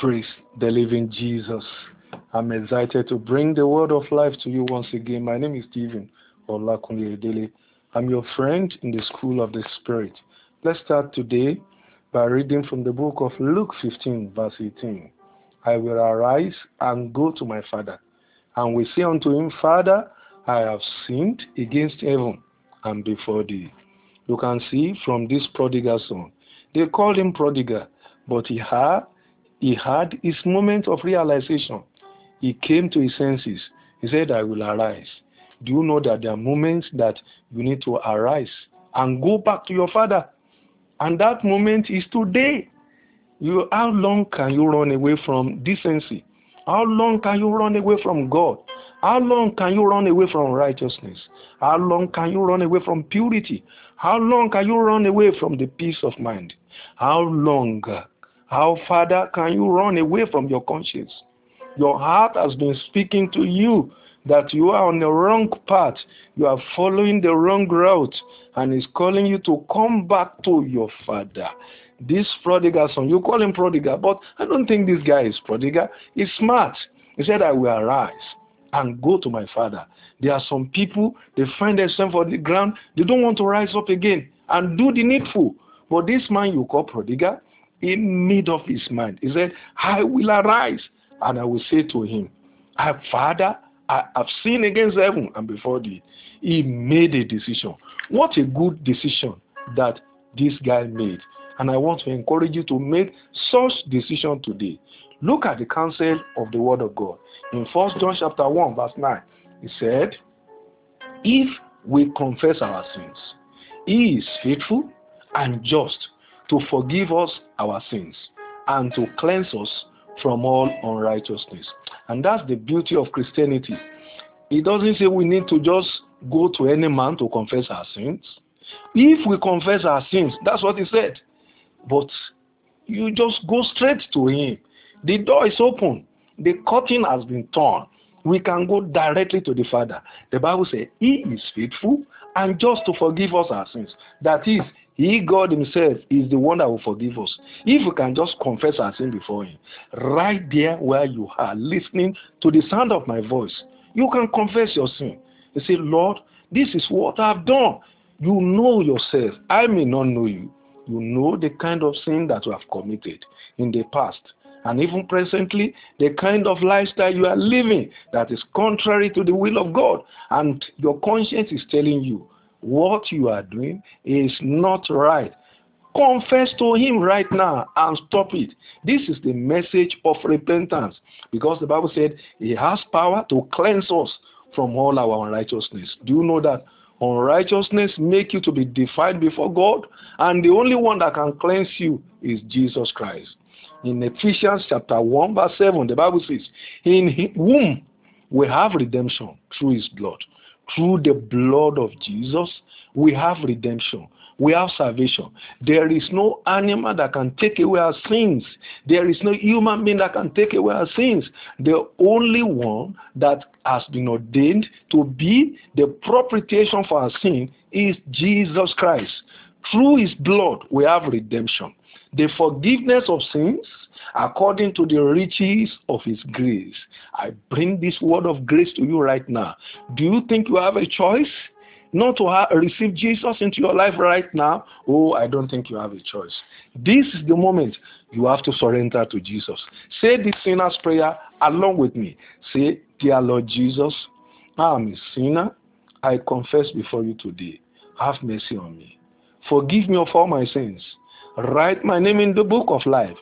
Praise the living Jesus. I'm excited to bring the word of life to you once again. My name is Stephen Olakunle Edele. I'm your friend in the school of the Spirit. Let's start today by reading from the book of Luke 15, verse 18. I will arise and go to my father, and will say unto him, Father, I have sinned against heaven and before thee. You can see from this prodigal son, they called him prodigal, but he had he had his moment of realization. He came to his senses. He said, I will arise. Do you know that there are moments that you need to arise and go back to your father? And that moment is today. You, how long can you run away from decency? How long can you run away from God? How long can you run away from righteousness? How long can you run away from purity? How long can you run away from the peace of mind? How long how, Father, can you run away from your conscience? Your heart has been speaking to you that you are on the wrong path. You are following the wrong route and is calling you to come back to your father. This prodigal son, you call him prodigal, but I don't think this guy is prodigal. He's smart. He said, I will arise and go to my father. There are some people, they find themselves on the ground, they don't want to rise up again and do the needful. But this man you call prodigal, he made up his mind. He said, I will arise and I will say to him, Father, I have sinned against heaven and before thee. He made a decision. What a good decision that this guy made. And I want to encourage you to make such decision today. Look at the counsel of the word of God. In First John chapter 1, verse 9, he said, If we confess our sins, he is faithful and just to forgive us our sins and to cleanse us from all unrighteousness. And that's the beauty of Christianity. It doesn't say we need to just go to any man to confess our sins. If we confess our sins, that's what he said. But you just go straight to him. The door is open. The curtain has been torn. We can go directly to the Father. The Bible says he is faithful and just to forgive us our sins. That is, he, God Himself, is the one that will forgive us. If we can just confess our sin before Him, right there where you are, listening to the sound of my voice, you can confess your sin. You say, Lord, this is what I've done. You know yourself. I may not know you. You know the kind of sin that you have committed in the past. And even presently, the kind of lifestyle you are living that is contrary to the will of God. And your conscience is telling you, what you are doing is not right. Confess to him right now and stop it. This is the message of repentance because the Bible said he has power to cleanse us from all our unrighteousness. Do you know that unrighteousness make you to be defiled before God and the only one that can cleanse you is Jesus Christ. In Ephesians chapter 1 verse 7 the Bible says in whom we have redemption through his blood through the blood of Jesus, we have redemption. We have salvation. There is no animal that can take away our sins. There is no human being that can take away our sins. The only one that has been ordained to be the propitiation for our sin is Jesus Christ. Through his blood, we have redemption. The forgiveness of sins according to the riches of his grace. I bring this word of grace to you right now. Do you think you have a choice? Not to receive Jesus into your life right now? Oh, I don't think you have a choice. This is the moment you have to surrender to Jesus. Say this sinner's prayer along with me. Say, Dear Lord Jesus, I am a sinner. I confess before you today. Have mercy on me. Forgive me of all my sins. Write my name in the book of life.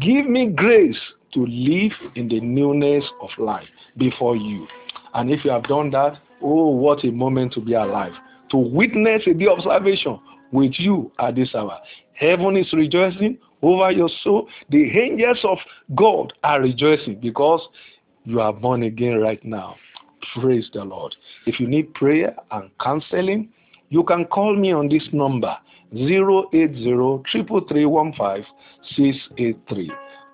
Give me grace to live in the newness of life before you. And if you have done that, oh, what a moment to be alive. To witness a day of salvation with you at this hour. Heaven is rejoicing over your soul. The angels of God are rejoicing because you are born again right now. Praise the Lord. If you need prayer and counseling, you can call me on this number 080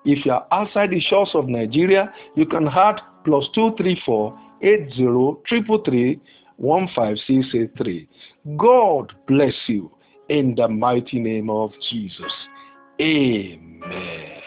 If you are outside the shores of Nigeria, you can add plus 234 80 God bless you in the mighty name of Jesus. Amen.